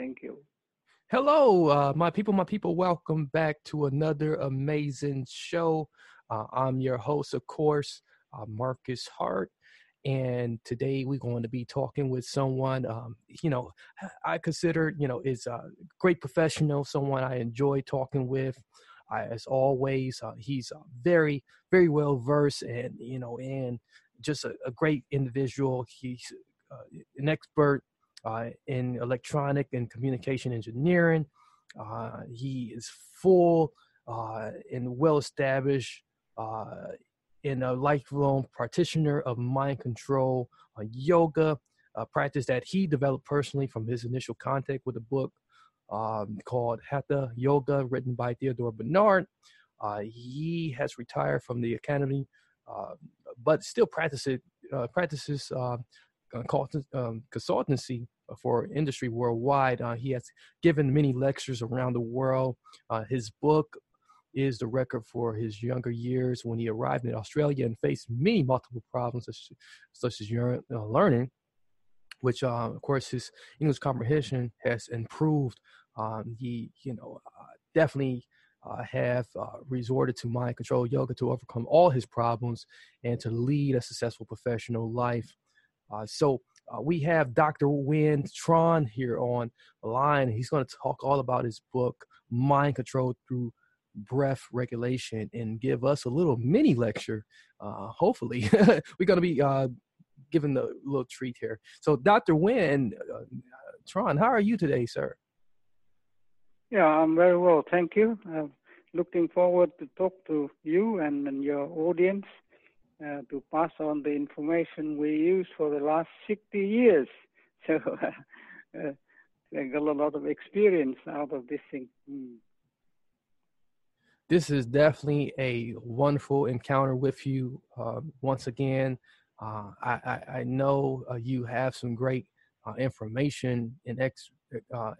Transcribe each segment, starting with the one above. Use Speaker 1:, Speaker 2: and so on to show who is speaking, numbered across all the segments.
Speaker 1: Thank you.
Speaker 2: Hello, uh, my people, my people. Welcome back to another amazing show. Uh, I'm your host, of course, uh, Marcus Hart. And today we're going to be talking with someone, um, you know, I consider, you know, is a great professional, someone I enjoy talking with. as always, uh, he's uh, very, very well versed and, you know, and just a, a great individual. He's uh, an expert in electronic and communication engineering. Uh, he is full uh, and well established uh, in a lifelong practitioner of mind control uh, yoga, a practice that he developed personally from his initial contact with a book um, called Hatha Yoga, written by Theodore Bernard. Uh, he has retired from the academy, but still practices practices um, consultancy for industry worldwide. Uh, he has given many lectures around the world. Uh, his book is the record for his younger years when he arrived in Australia and faced many multiple problems such, such as uh, learning, which uh, of course his English comprehension has improved. Um, he, you know, uh, definitely uh, have uh, resorted to mind control yoga to overcome all his problems and to lead a successful professional life. Uh, so uh, we have Dr. Nguyen Tran here on line. He's going to talk all about his book, Mind Control Through Breath Regulation, and give us a little mini lecture. Uh, hopefully, we're going to be uh, given the little treat here. So, Dr. Nguyen uh, Tran, how are you today, sir?
Speaker 1: Yeah, I'm very well, thank you. I'm looking forward to talk to you and, and your audience uh, to pass on the information we use for the last 60 years. So uh, I got a lot of experience out of this thing. Mm.
Speaker 2: This is definitely a wonderful encounter with you. Uh, once again, uh, I, I, I, know uh, you have some great uh, information and ex,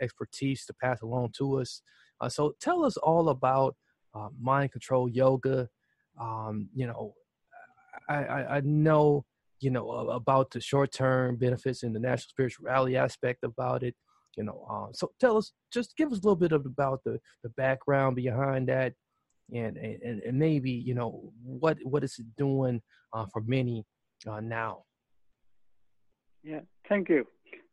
Speaker 2: expertise to pass along to us. so tell us all about mind control yoga. Um, you know, I, I, know you know about the short term benefits and the national spirituality aspect about it. You know, uh, so tell us, just give us a little bit of about the the background behind that, and and, and maybe you know what what is it doing uh, for many uh, now.
Speaker 1: Yeah, thank you.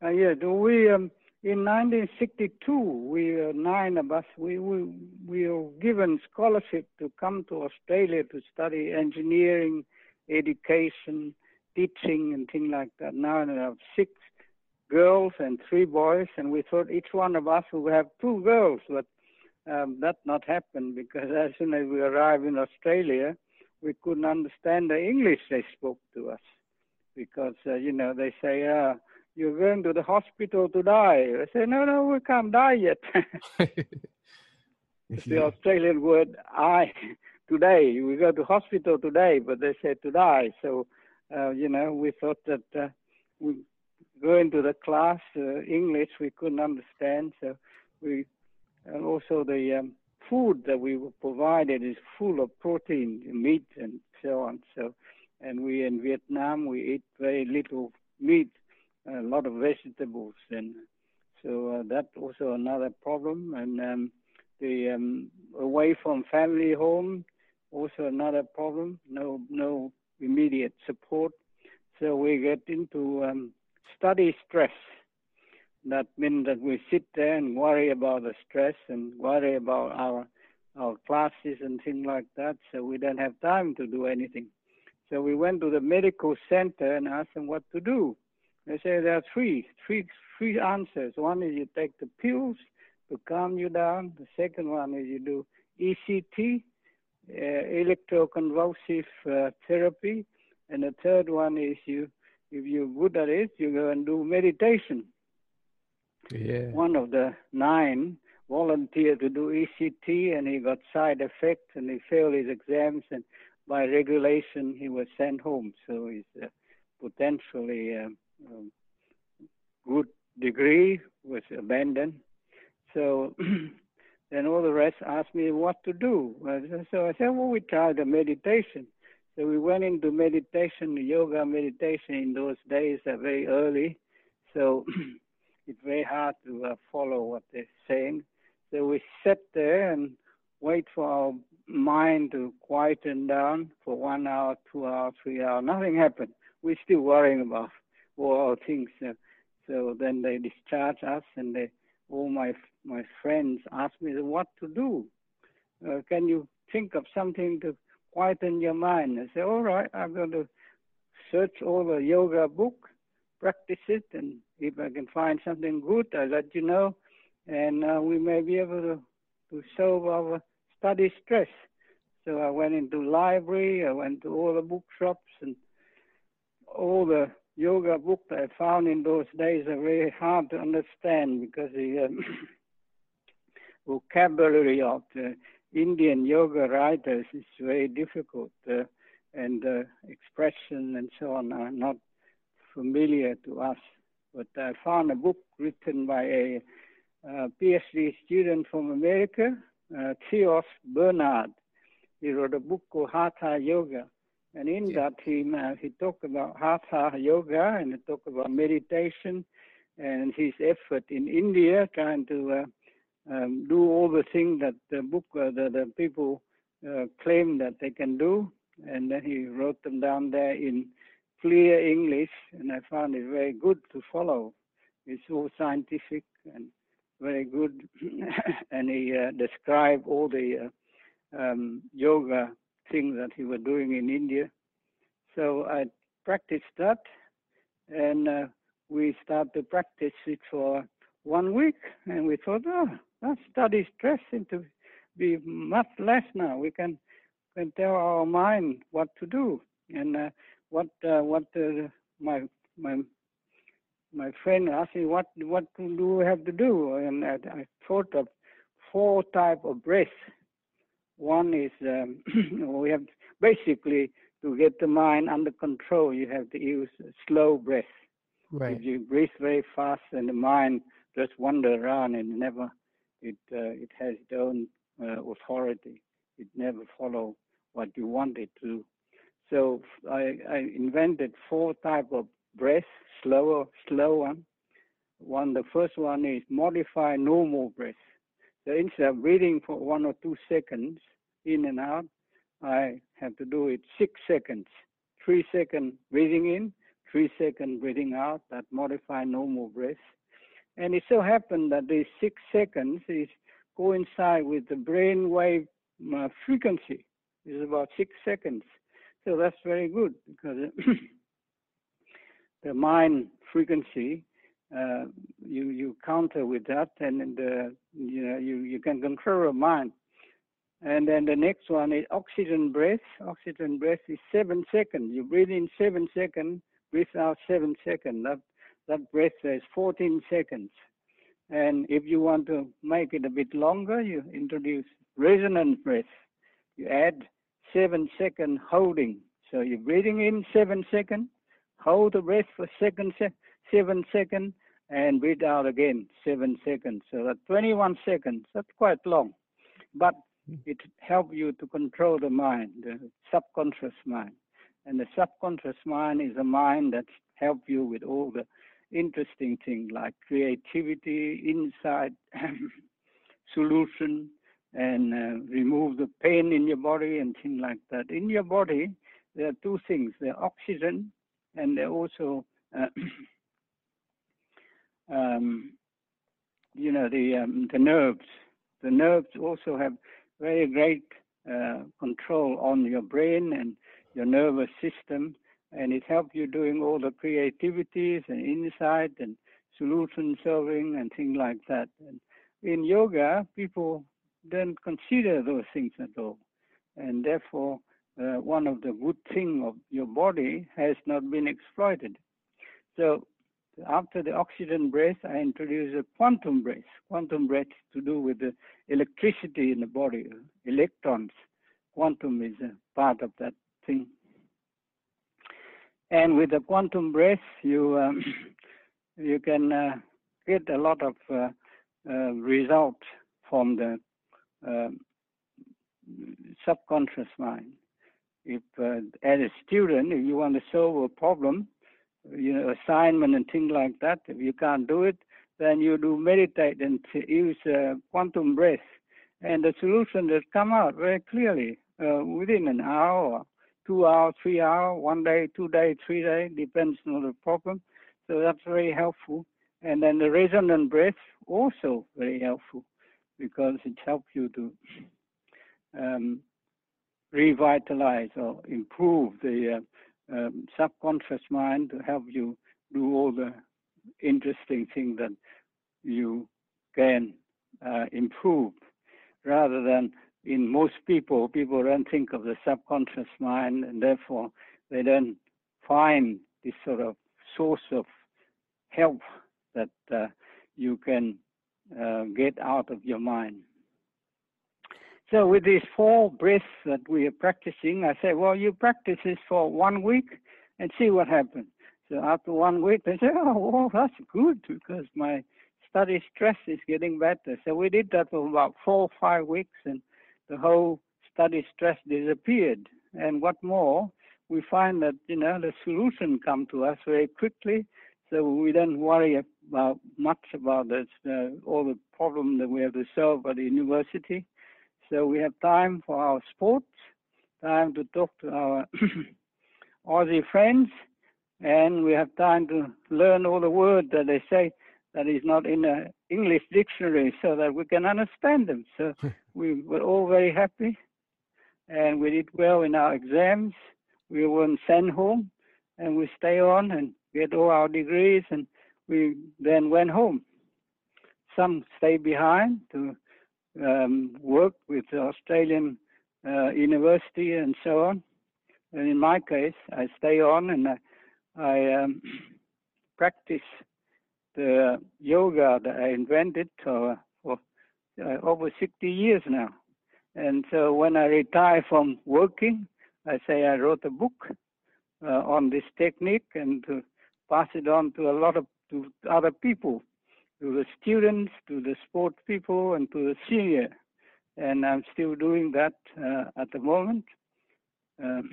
Speaker 1: Uh, yeah, we um, in 1962 we uh, nine of us we, we we were given scholarship to come to Australia to study engineering education, teaching, and things like that. Now I have six girls and three boys, and we thought each one of us would have two girls, but um, that not happened because as soon as we arrived in Australia, we couldn't understand the English they spoke to us because uh, you know they say uh, you're going to the hospital to die. I say no, no, we can't die yet. it's the Australian word "I" today. We go to hospital today, but they said to die. So, uh, you know, we thought that uh, we go into the class uh, English we couldn't understand. So we, and also the um, food that we were provided is full of protein, meat, and so on. So, and we in Vietnam we eat very little meat, a lot of vegetables, and so uh, that's also another problem. And um, the um, away from family home also another problem. No, no immediate support. So we get into um, study stress. That means that we sit there and worry about the stress and worry about our our classes and things like that. So we don't have time to do anything. So we went to the medical center and asked them what to do. They say there are three, three, three answers. One is you take the pills to calm you down. The second one is you do ECT, electroconvulsive uh, therapy, And the third one is you, if you're good at it, you go and do meditation.
Speaker 2: Yeah.
Speaker 1: One of the nine volunteered to do ECT and he got side effects and he failed his exams and by regulation he was sent home. So his uh, potentially um, um, good degree was abandoned. So then all the rest asked me what to do. So I said, well, we tried the meditation. So we went into meditation, yoga meditation in those days are very early. So it's very hard to uh, follow what they're saying. So we sit there and wait for our mind to quieten down for one hour, two hours, three hours. Nothing happened. We're still worrying about all our things. Uh, so then they discharge us, and they, all my my friends ask me what to do. Uh, can you think of something to quieten your mind? I say, all right, I'm going to search all the yoga book, practice it, and if I can find something good, I'll let you know and uh, we may be able to, to solve our study stress. So I went into library, I went to all the bookshops, and all the yoga books I found in those days are very hard to understand because the um, vocabulary of the Indian yoga writers is very difficult, uh, and the expression and so on are not familiar to us. But I found a book written by a uh, PhD student from America, uh, Theos Bernard. He wrote a book called Hatha Yoga. And in yeah. that, he, uh, he talked about Hatha Yoga and he talked about meditation and his effort in India trying to uh, um, do all the things that the book, uh, the, the people uh, claim that they can do. And then he wrote them down there in clear English, and I found it very good to follow. It's all scientific and very good, and he uh, described all the uh, um, yoga things that he was doing in India. So I practiced that, and uh, we started to practice it for one week, and we thought, oh, that study stress into be much less now. We can can tell our mind what to do, and uh, what uh, what uh, my my my friend asked me what what do we have to do, and I, I thought of four type of breath. One is um, we have basically to get the mind under control. You have to use slow breath.
Speaker 2: Right.
Speaker 1: If you breathe very fast, and the mind just wander around and never it uh, it has its own uh, authority. It never follow what you want it to. So I, I invented four type of breath, slower, slow one. One, the first one is modify normal breath. So instead of breathing for one or two seconds in and out, I have to do it six seconds. Three second breathing in, three second breathing out. That modify normal breath. And it so happened that these six seconds is coincide with the brain wave uh, frequency. It's about six seconds. So that's very good because the mind frequency, uh, you you counter with that, and you know you you can control your mind. And then the next one is oxygen breath. Oxygen breath is seven seconds. You breathe in seven seconds, breathe out seven seconds. That that breath is 14 seconds. And if you want to make it a bit longer, you introduce resonant breath. You add seven second holding. So you're breathing in seven seconds, hold the breath for second, seven seconds, and breathe out again seven seconds. So that's 21 seconds. That's quite long, but it helps you to control the mind, the subconscious mind. And the subconscious mind is a mind that helps you with all the interesting thing like creativity, insight, solution, and uh, remove the pain in your body and things like that. In your body, there are two things: the oxygen and also, uh, um, you know, the um, the nerves. The nerves also have very great uh, control on your brain and your nervous system, and it helps you doing all the creativities and insight and solution solving and things like that. And in yoga, people don't consider those things at all, and therefore uh, one of the good thing of your body has not been exploited. So after the oxygen breath, I introduce a quantum breath. Quantum breath to do with the electricity in the body, electrons. Quantum is a part of that thing. And with the quantum breath, you um, you can uh, get a lot of uh, uh, result from the um, subconscious mind. If uh, as a student, if you want to solve a problem, you know, assignment and things like that, if you can't do it, then you do meditate and use uh, quantum breath, and the solution will come out very clearly uh, within an hour, two hour, three hour, one day, two day, three day, depends on the problem. So that's very helpful. And then the resonant breath also very helpful because it helps you to um, revitalize or improve the uh, um, subconscious mind to help you do all the interesting things that you can uh, improve rather than in most people, people don't think of the subconscious mind and therefore they don't find this sort of source of help that uh, you can uh, get out of your mind. So with these four breaths that we are practicing, I say, well, you practice this for one week and see what happens. So after one week, they say, oh, well, that's good because my study stress is getting better. So we did that for about four or five weeks and the whole study stress disappeared. And what more, we find that, you know, the solution come to us very quickly. So we don't worry about much about this, uh, all the problem that we have to solve at the university. So we have time for our sports, time to talk to our Aussie friends, and we have time to learn all the words that they say that is not in an English dictionary so that we can understand them. So we were all very happy and we did well in our exams. We weren't sent home and we stay on and get all our degrees and we then went home. Some stayed behind to um, work with the Australian uh, university and so on. And in my case, I stay on and I, I um, practice the yoga that I invented for, for uh, over 60 years now. And so when I retire from working, I say I wrote a book uh, on this technique and to pass it on to a lot of to other people to the students, to the sports people, and to the senior. And I'm still doing that uh, at the moment. Um,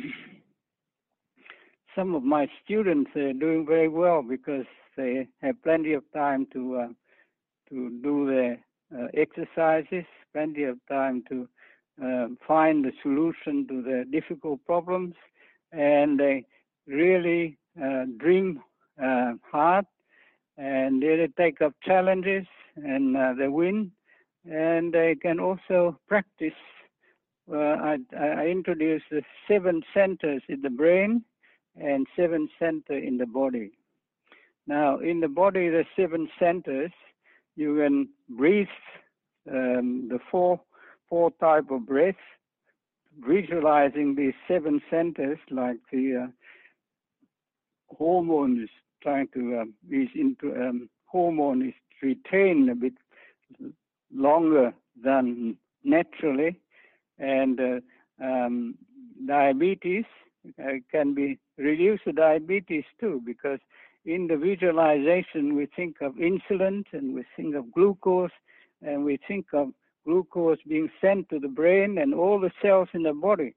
Speaker 1: some of my students are doing very well because they have plenty of time to uh, to do their uh, exercises, plenty of time to um, find the solution to their difficult problems, and they really uh, dream uh, hard and they take up challenges and uh, they win. And they can also practice uh, I, I introduced the seven centers in the brain and seven center in the body now in the body the seven centers. You can breathe um, the four four type of breath. Visualizing these seven centers like the uh, hormones trying to um, is into um, hormone is retained a bit longer than naturally, and uh, um, diabetes uh, can be reduced diabetes too because in the visualization we think of insulin and we think of glucose and we think of glucose being sent to the brain and all the cells in the body.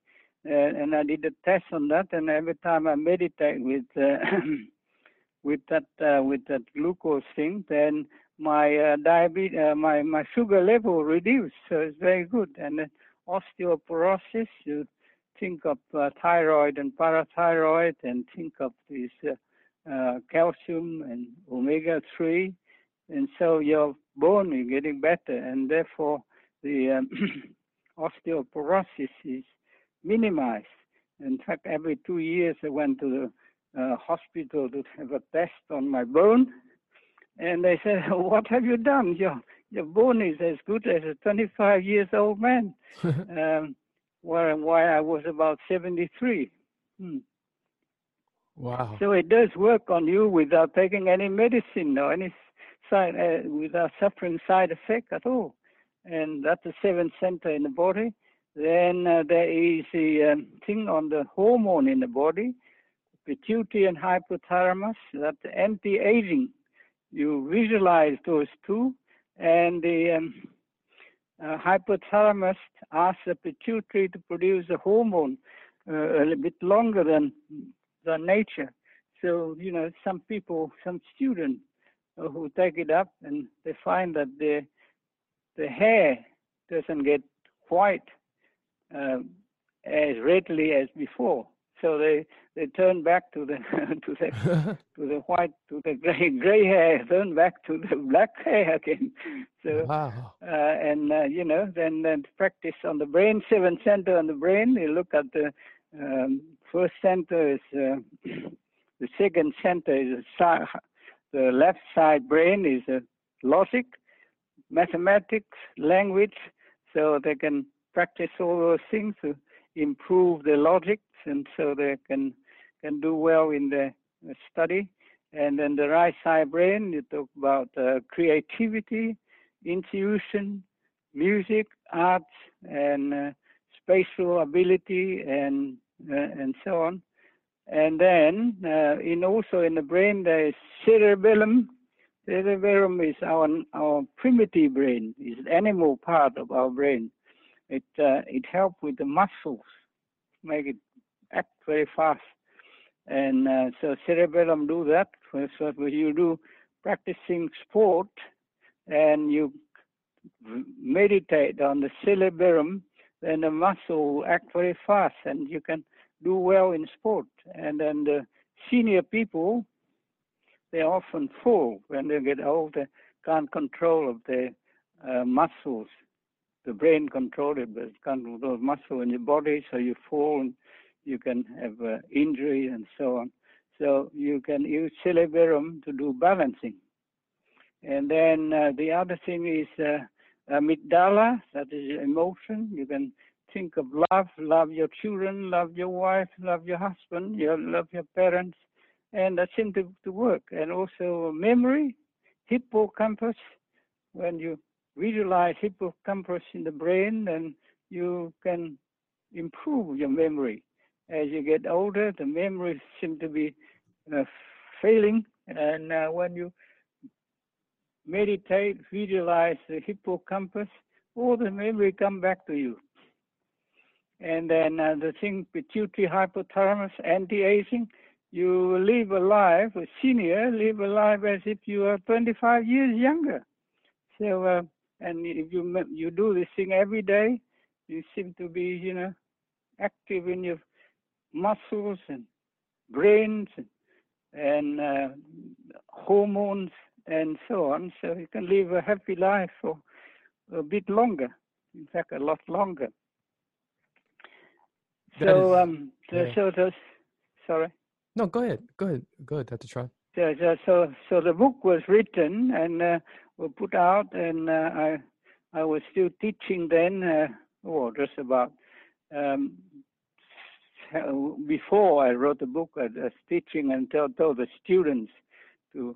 Speaker 1: Uh, and I did a test on that, and every time I meditate with uh, with that uh, with that glucose thing, then my uh, diabetes, uh, my my sugar level reduced. So it's very good. And osteoporosis, you think of uh, thyroid and parathyroid, and think of this uh, calcium and omega three, and so your bone is getting better, and therefore the um, osteoporosis is minimized. In fact, every two years I went to the uh, hospital to have a test on my bone. And they said, What have you done? Your, your bone is as good as a 25 years old man. um, why, why I was about 73. Hmm.
Speaker 2: Wow.
Speaker 1: So it does work on you without taking any medicine or any side, uh, without suffering side effect at all. And that's the seventh center in the body. Then uh, there is the um, thing on the hormone in the body, pituitary and hypothalamus, that's anti-aging. You visualize those two, and the um, uh, hypothalamus asks the pituitary to produce a hormone uh, a little bit longer than than nature. So you know, some people, some students uh, who take it up, and they find that the the hair doesn't get white um, as readily as before. So they they turn back to the to the to the white to the gray gray hair, turn back to the black hair again. So
Speaker 2: wow.
Speaker 1: uh, and uh, you know then then practice on the brain, seven center on the brain. You look at the um, first center is uh, the second center is the left side brain is a logic, mathematics, language, so they can practice all those things to improve their logic, and so they can can do well in the study. And then the right side brain, you talk about uh, creativity, intuition, music, arts, and uh, spatial ability, and uh, and so on. And then uh, in also in the brain there is cerebellum. Cerebellum is our our primitive brain, is animal part of our brain. It uh, it helps with the muscles, make it act very fast. And uh, so cerebellum do that. So when you do practicing sport and you meditate on the cerebellum, then the muscle act very fast and you can do well in sport. And then the senior people, they often fall when they get old. They can't control of their uh, muscles. The brain controls it, but can't control muscle in your body, so you fall and you can have uh, injury and so on. So you can use cerebellum to do balancing. And then uh, the other thing is uh, amygdala, that is emotion. You can think of love, love your children, love your wife, love your husband, love your parents, and that seems to, to work. And also memory, hippocampus, when you visualize hippocampus in the brain, then you can improve your memory. As you get older, the memory seems to be uh, failing, and uh, when you meditate, visualize the hippocampus, all the memory come back to you. And then uh, the thing, pituitary hypothalamus, anti-aging, you live a life, a senior live a life as if you are 25 years younger. So, uh, and if you you do this thing every day, you seem to be, you know, active in your muscles and brains and, and uh, hormones and so on. So you can live a happy life for a bit longer. In fact, a lot longer.
Speaker 2: That
Speaker 1: so,
Speaker 2: is-
Speaker 1: um, so,
Speaker 2: yeah.
Speaker 1: so the, sorry.
Speaker 2: No, go ahead. Go ahead. Go ahead, Dr. Tran.
Speaker 1: So, so, so, so the book was written and uh, was put out, and uh, I, I was still teaching then, uh, oh, just about. Um, before I wrote the book, I was teaching and told, told the students to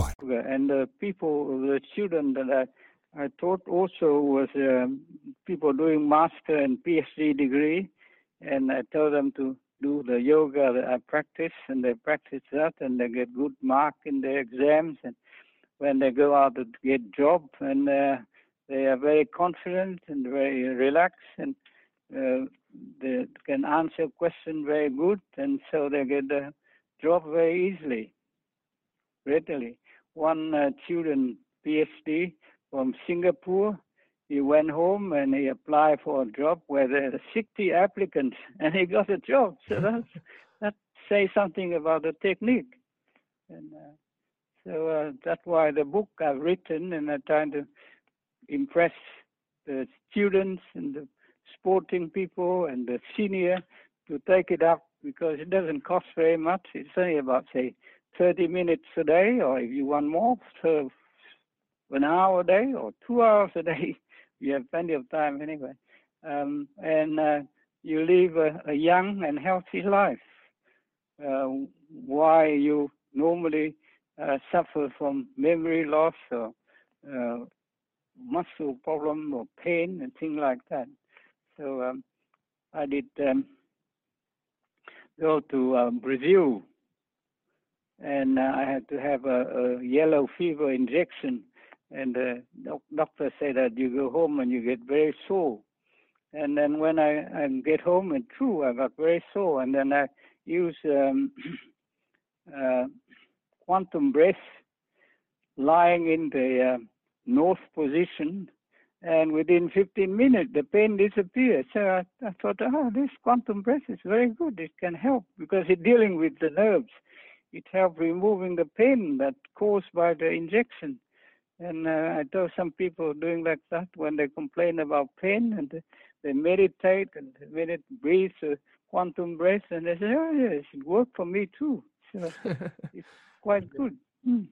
Speaker 1: And the people, the students that I I taught also was um, people doing master and PhD degree, and I tell them to do the yoga that I practice, and they practice that, and they get good mark in their exams, and when they go out to get job, and uh, they are very confident and very relaxed, and uh, they can answer question very good, and so they get the job very easily, readily. One uh, student, PhD from Singapore, he went home and he applied for a job where there are 60 applicants and he got a job. So that's, that says something about the technique. And uh, so uh, that's why the book I've written and I'm trying to impress the students and the sporting people and the senior to take it up because it doesn't cost very much. It's only about, say, 30 minutes a day, or if you want more, so an hour a day or two hours a day you have plenty of time anyway. Um, and uh, you live a, a, young and healthy life. Uh, why you normally uh, suffer from memory loss or uh, muscle problem or pain and things like that. So um, I did um, go to Brazil and uh, I had to have a, a yellow fever injection and the doctor said that you go home and you get very sore. And then when I, I get home, and true, I got very sore. And then I use um, uh, quantum breath, lying in the uh, north position, and within 15 minutes the pain disappears. So I, I thought, oh, this quantum breath is very good. It can help because it's dealing with the nerves. It helps removing the pain that caused by the injection. And uh, I tell some people doing like that when they complain about pain and they, meditate and they meditate, breathe, uh, quantum breath, and they say, oh, yes, it worked for me too. So it's quite good. Mm.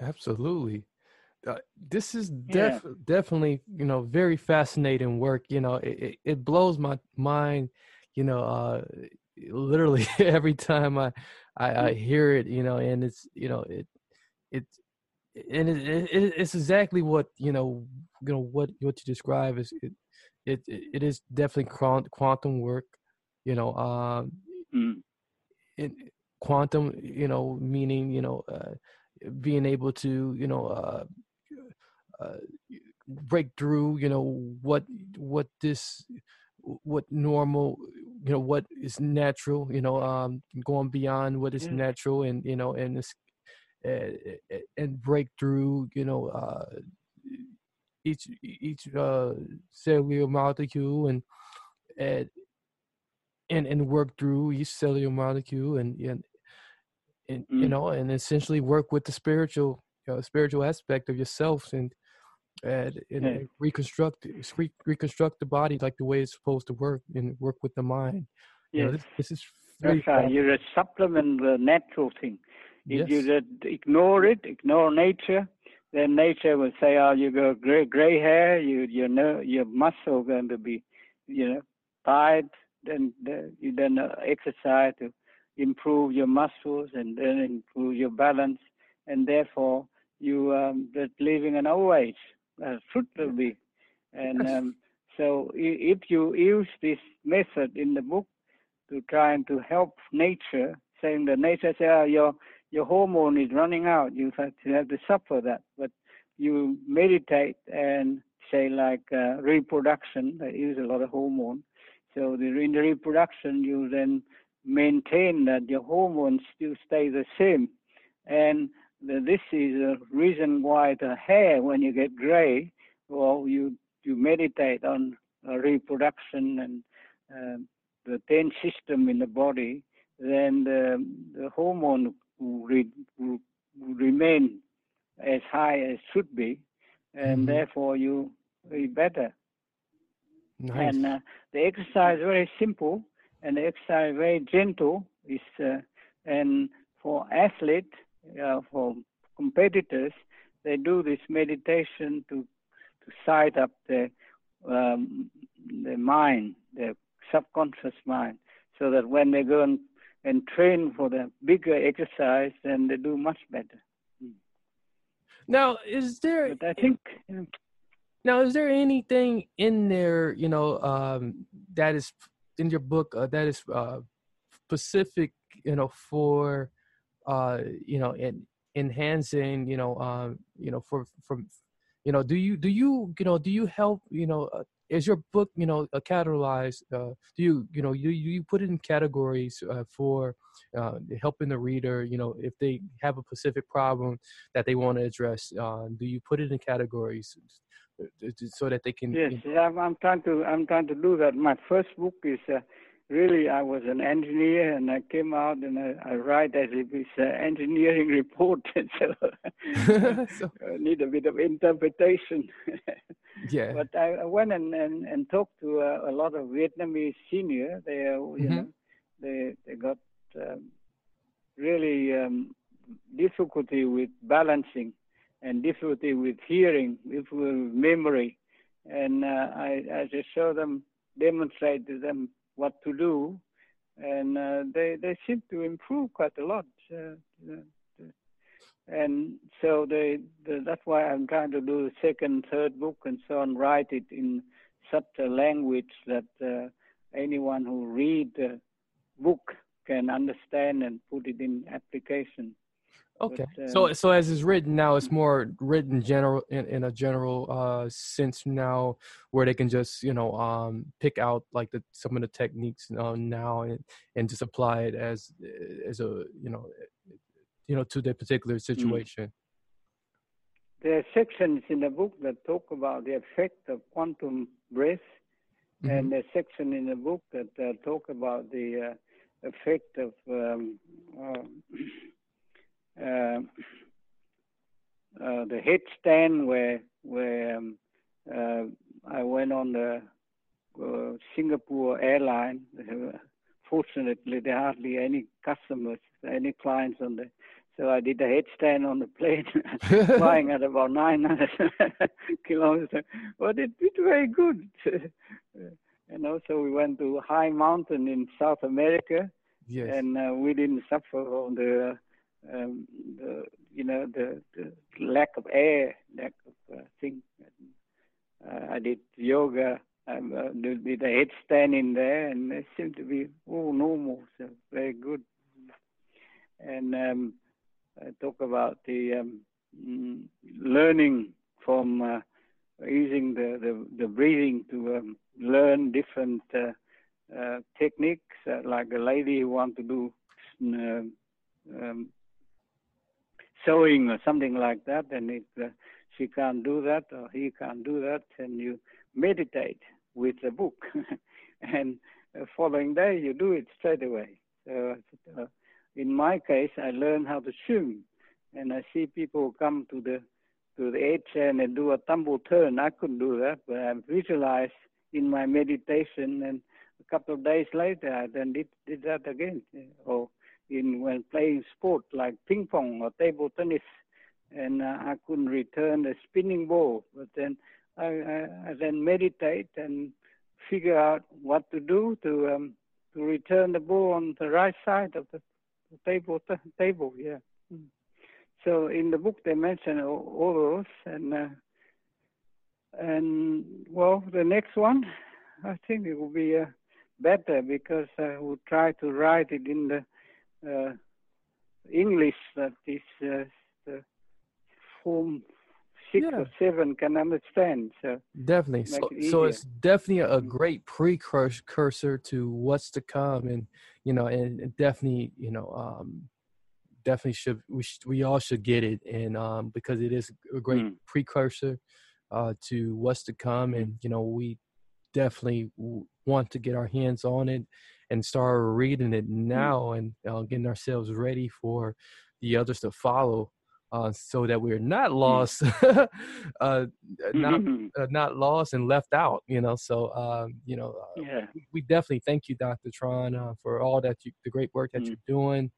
Speaker 2: Absolutely. Uh, this is def- yeah. definitely, you know, very fascinating work. You know, it, it, it blows my mind, you know, uh, literally every time I, I, I hmm. hear it, you know, and it's, you know, it, it's, and it, it, it's exactly what you know you know what what you describe is it it, it is definitely quantum work you know um mm. it, quantum you know meaning you know uh, being able to you know uh, uh, break through you know what what this what normal you know what is natural you know um going beyond what is yeah. natural and you know and this and, and break through, you know, uh, each each uh, cellular molecule and and and and work through each cellular molecule and and, and mm. you know and essentially work with the spiritual you know, spiritual aspect of yourself and and, and yeah. reconstruct re- reconstruct the body like the way it's supposed to work and work with the mind. Yes. You know, this, this is
Speaker 1: That's right. You're a supplement the natural thing. If yes. you ignore it, ignore nature, then nature will say, "Oh, you got gray, gray hair. You, you know, your muscle going to be, you know, tired. Then you then uh, exercise to improve your muscles and then improve your balance, and therefore you um, that living an old age uh, should be. And um, so, if you use this method in the book to try and to help nature, saying that nature say, oh, your your hormone is running out. You have to have to suffer that. But you meditate and say like uh, reproduction, they use a lot of hormone. So the, in the reproduction, you then maintain that your hormones still stay the same. And this is a reason why the hair, when you get gray, well, you you meditate on uh, reproduction and uh, the ten system in the body, then the, the hormone re, remain as high as should be, and mm-hmm. therefore you be better. Nice. And uh, the exercise is very simple, and the exercise very gentle. Is uh, and for athletes, uh, for competitors, they do this meditation to to side up the um, the mind, the subconscious mind, so that when they go and and train for the bigger exercise, then they do much better.
Speaker 2: Now, is there?
Speaker 1: But I think. You know,
Speaker 2: now, is there anything in there, you know, um, that is in your book uh, that is uh, specific, you know, for, uh, you know, in, enhancing, you know, um, you know, for from, you know, do you do you you know do you help you know uh, is your book you know uh, categorized uh, do you you know you you put it in categories uh, for uh, helping the reader you know if they have a specific problem that they want to address uh, do you put it in categories uh, so that they can
Speaker 1: yes,
Speaker 2: you know,
Speaker 1: I'm, I'm trying to I'm trying to do that. My first book is uh, really I was an engineer and I came out and I, I write as if it's an engineering report, so,
Speaker 2: So-
Speaker 1: I need a bit of interpretation.
Speaker 2: yeah
Speaker 1: But I, I went and, and, and talked to uh, a lot of Vietnamese senior. They, you
Speaker 2: Mhm.
Speaker 1: know, they they got um, really um, difficulty with balancing and difficulty with hearing, with memory, and uh, I, I just show them, demonstrate to them what to do, and uh, they they seem to improve quite a lot. Uh, uh, and so they, the, that's why I'm trying to do the second, third book and so on, write it in such a language that uh, anyone who read the book can understand and put it in application.
Speaker 2: Okay.
Speaker 1: But,
Speaker 2: so
Speaker 1: um,
Speaker 2: so as is written now, it's more written general in, in a general uh sense now, where they can just you know um pick out like the some of the techniques uh, now and and just apply it as as a you know you know to their particular situation.
Speaker 1: There are sections in the book that talk about the effect of quantum breath, and there's section in the book that uh, talk about the uh, effect of um, uh, uh, the headstand where where um, uh, I went on the uh, Singapore airline. Fortunately, there hardly any customers, any clients on the. So I did a headstand on the plane, flying at about 900 kilometers. But it did very good. and also we went to high mountain in South America,
Speaker 2: Yes.
Speaker 1: and uh, we didn't suffer from the, um, the you know the, the lack of air, lack of uh, thing. Uh, I did yoga. I uh, did, a headstand in there, and it seemed to be all normal, so very good. And um, I talk about the um, mm, learning from uh, using the, the, the breathing to um, learn different uh, uh, techniques, uh, like a lady who want to do um, um, sewing or something like that, and if uh, she can't do that or he can't do that, and you meditate with the book, and uh, following day you do it straight away. So uh, in my case, I learned how to swim, and I see people come to the to the edge and they do a tumble turn. I couldn't do that, but I visualized in my meditation, and a couple of days later, I then did did that again. Or in when playing sport like ping pong or table tennis, and uh, I couldn't return the spinning ball, but then I, I, I then meditate and figure out what to do to um, to return the ball on the right side of the, the table t- table. Yeah. Mm. So in the book they mention all, all those, and uh, and well, the next one, I think it will be uh, better because I will try to write it in the English that is uh, the form six
Speaker 2: Yeah.
Speaker 1: or seven can understand. So
Speaker 2: Definitely. So,
Speaker 1: it
Speaker 2: so it's definitely a great precursor to what's to come, and you know, and definitely, you know, um, definitely should we should, we all should get it, and um, because it is a great
Speaker 1: Mm.
Speaker 2: precursor uh, to what's to come, and you know, we definitely w- want to get our hands on it and start reading it now, and uh, getting ourselves ready for the others to follow. Uh, so that we're not lost, uh, not uh, not lost and left out. You know, so um, you know, uh,
Speaker 1: yeah.
Speaker 2: we- definitely thank you, Dr. Tran, uh, for all that you, the great work that
Speaker 1: Mm.
Speaker 2: you're doing.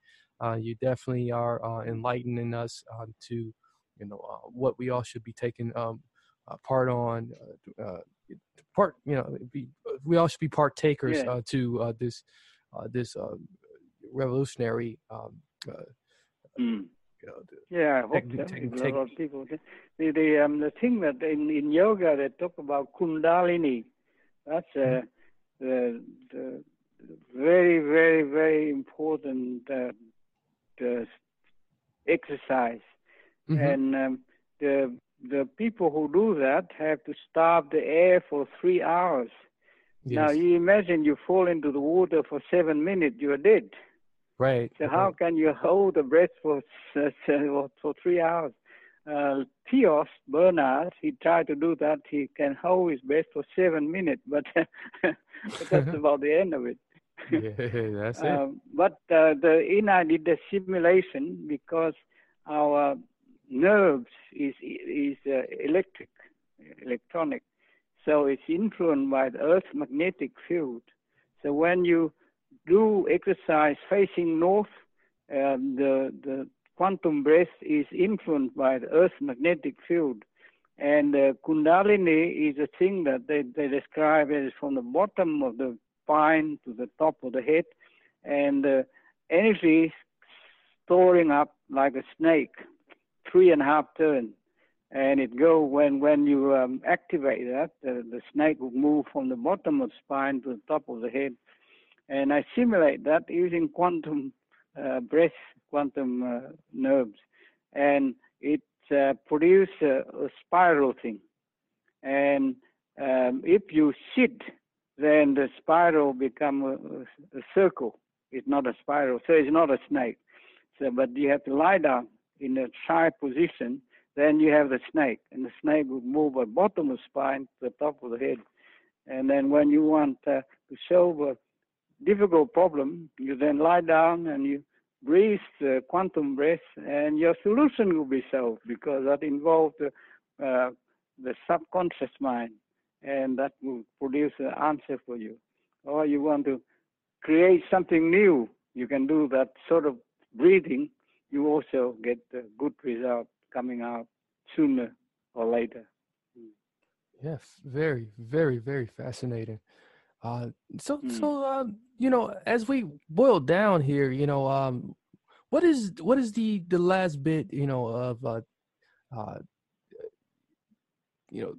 Speaker 2: Uh, you definitely are uh, enlightening us to, you know, uh, what we all should be taking um, uh, part on. Uh, uh, part, you know, be, we all should be partakers
Speaker 1: Yeah.
Speaker 2: uh, to uh, this uh, this uh, revolutionary um, uh,
Speaker 1: Mm.
Speaker 2: you know,
Speaker 1: yeah, I hope so. a lot of people. The the um, the thing that in in yoga they talk about Kundalini. That's uh, mm-hmm. the the very very very important uh, the exercise, mm-hmm. and um, the the people who do that have to starve the air for three hours. Yes. Now you imagine you fall into the water for seven minutes, you are dead.
Speaker 2: Right.
Speaker 1: So how can you hold the breath for for three hours? Uh, Theos Bernard, he tried to do that. He can hold his breath for seven minutes, but, but that's about the end of it.
Speaker 2: yeah, that's it. Um,
Speaker 1: but uh, the INA did the simulation because our nerves is is uh, electric, electronic, so it's influenced by the Earth's magnetic field. So when you do exercise facing north, um, the the quantum breath is influenced by the Earth's magnetic field. And uh, Kundalini is a thing that they, they describe as from the bottom of the spine to the top of the head, and uh, energy storing up like a snake, three and a half turns. And it go when when you um, activate that, the snake will move from the bottom of the spine to the top of the head. And I simulate that using quantum uh, breath, quantum uh, nerves, and it uh, a, a, spiral thing. And um, if you sit then the spiral become a, a, circle. It's not a spiral, so it's not a snake. So, but you have to lie down in a shy position. Then you have the snake, and the snake will move the bottom of the spine to the top of the head. And then when you want uh, to solve a difficult problem, you then lie down and you breathe the quantum breath, and your solution will be solved because that involves the, uh, the subconscious mind and that will produce an answer for you. Or you want to create something new, you can do that sort of breathing. You also get a good result coming out sooner or later.
Speaker 2: Yes, very, very, very fascinating. Uh, so, mm. so uh, you know, as we boil down here, you know, um, what is what is the the last bit, you know, of uh, uh, you know,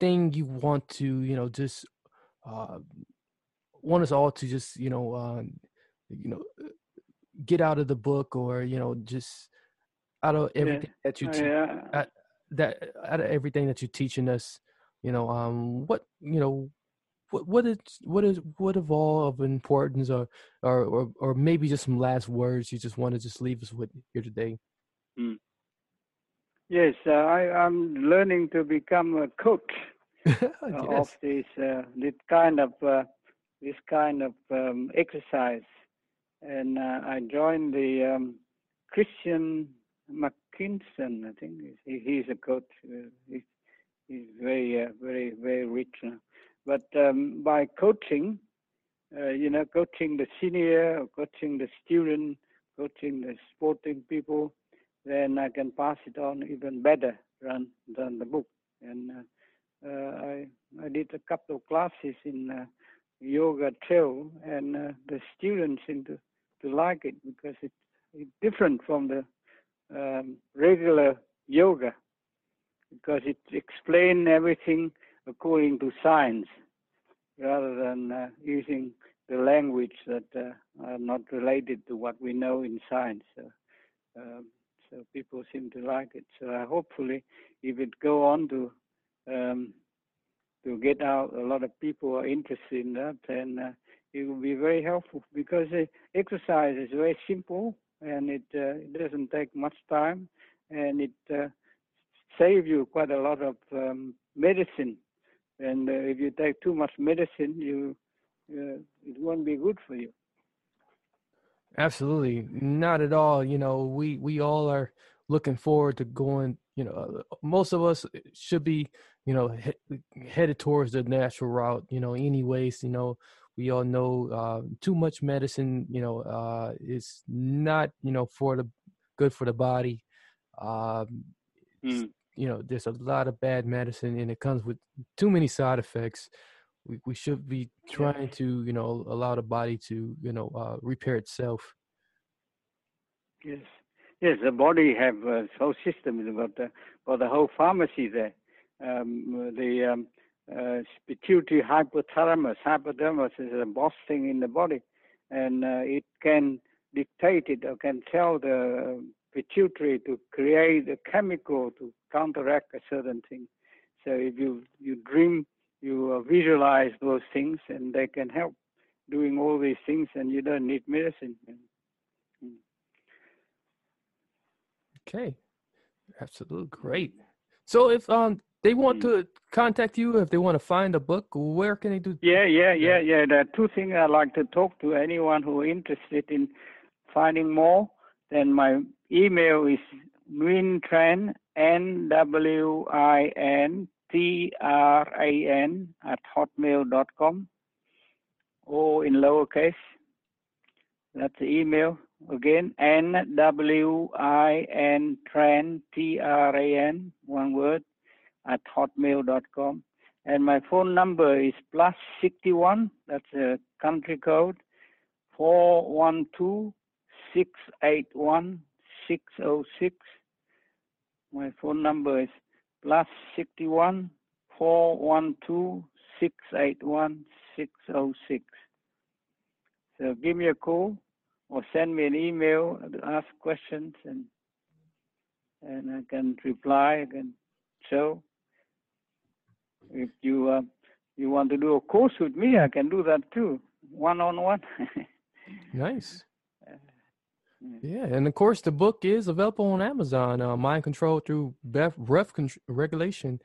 Speaker 2: thing you want to, you know, just uh, want us all to just, you know, uh, you know, get out of the book or you know, just out of everything yeah. that you te- yeah. at, that out of everything that you're teaching us, you know, um, what you know, what what is what is what of all of importance or or or, or maybe just some last words you just want to just leave us with here today.
Speaker 1: Mm. Yes, uh, I, am learning to become a cook yes. uh, of this uh, this kind of uh, this kind of um, exercise, and uh, I joined the um, Christian McKinson. I think he, he's a coach. Uh, he's, he's very very very rich. But um, by coaching, you know, coaching the senior, coaching the student, coaching the sporting people then I can pass it on even better than, than the book. And uh, uh, I, I did a couple of classes in uh, yoga too, and uh, the students seem to, to like it because it, it's different from the um, regular yoga because it explains everything according to science rather than uh, using the language that uh, are not related to what we know in science. So, um, so people seem to like it. So uh, hopefully, if it go on to um, to get out, a lot of people are interested in that, and uh, it will be very helpful because exercise is very simple and it uh, it doesn't take much time, and it uh, saves you quite a lot of um, medicine. And uh, if you take too much medicine, you it won't be good for you.
Speaker 2: Absolutely, not at all. You know, we we all are looking forward to going. You know, most of us should be, you know, he- headed towards the natural route. You know, anyways. You know, we all know uh, too much medicine. You know, uh, is not you know for the good for the body. Um, mm. You know, there's a lot of bad medicine, and it comes with too many side effects we, we should be trying to you know allow the body to you know uh, repair itself
Speaker 1: yes yes, the body have a whole system. Got the, got the whole pharmacy there. Um, the um, uh, pituitary hypothalamus. Hypothalamus is a boss thing in the body, and uh, it can dictate it or can tell the pituitary to create a chemical to counteract a certain thing. So if you you dream, you uh, visualize those things, and they can help doing all these things, and you don't need medicine.
Speaker 2: Okay, absolutely great. So if um they want
Speaker 1: Hmm.
Speaker 2: to contact you, if they want to find a book, where can they do?
Speaker 1: Yeah, yeah, yeah, yeah. There are two things I like to talk to anyone who is interested in finding more. Then my email is Nguyen N W I N T R A N at hotmail.com or in lowercase. That's the email. Again, N W I N Tran T R A N, one word, at hotmail.com. And my phone number is plus 61, that's a country code, 412 681 606. My phone number is plus 61 412 681 606. So give me a call or send me an email to ask questions and and I can reply, I can show. If you uh, you want to do a course with me, I can do that too, one on one.
Speaker 2: Nice. Yeah, and of course the book is available on Amazon. Uh, Mind Control through breath, breath con- regulation.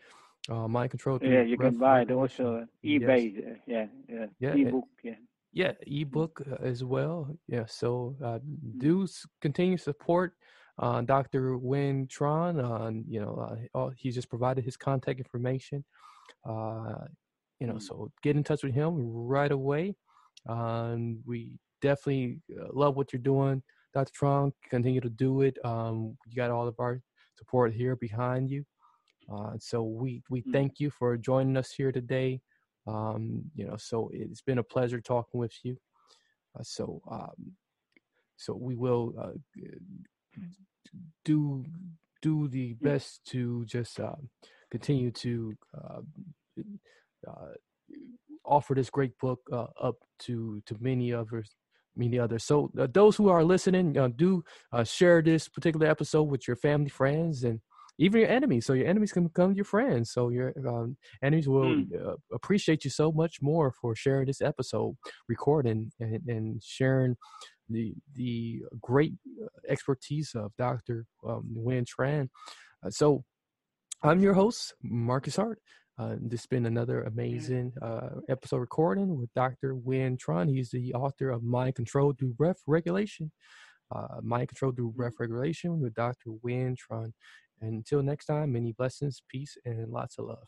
Speaker 2: Uh, Mind Control through
Speaker 1: Yeah, you can buy it also
Speaker 2: Yes.
Speaker 1: eBay. uh, Yeah, yeah,
Speaker 2: Yeah,
Speaker 1: ebook. Yeah.
Speaker 2: Yeah, ebook uh, as well. Yeah, so uh,
Speaker 1: Mm-hmm.
Speaker 2: do s- continue support uh, Dr. Nguyen Tran. Uh, you know, uh, all- he just provided his contact information. Uh, you know,
Speaker 1: Mm.
Speaker 2: so get in touch with him right away. Um, we definitely uh, love what you're doing, Dr. Tran. Continue to do it. Um, you got all of our support here behind you. Uh, so we we
Speaker 1: Mm.
Speaker 2: thank you for joining us here today. Um, you know, so it's been a pleasure talking with you. Uh, so um, so we will uh, do do the best to just uh, continue to uh, uh, offer this great book uh, up to to many others many others. So uh, those who are listening uh, do uh, share this particular episode with your family friends and even your enemies so your enemies can become your friends. So your um, enemies will
Speaker 1: Mm.
Speaker 2: uh, appreciate you so much more for sharing this episode recording and, and sharing the the great uh, expertise of dr um, Nguyen tran uh, so i'm your host marcus hart uh, this has been another amazing uh, episode recording with Dr. Nguyen Tran. He's the author of Mind Control Through Breath Regulation. Uh, Mind Control Through Breath Regulation with Dr. Nguyen Tran. And until next time, many blessings, peace, and lots of love.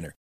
Speaker 3: winner.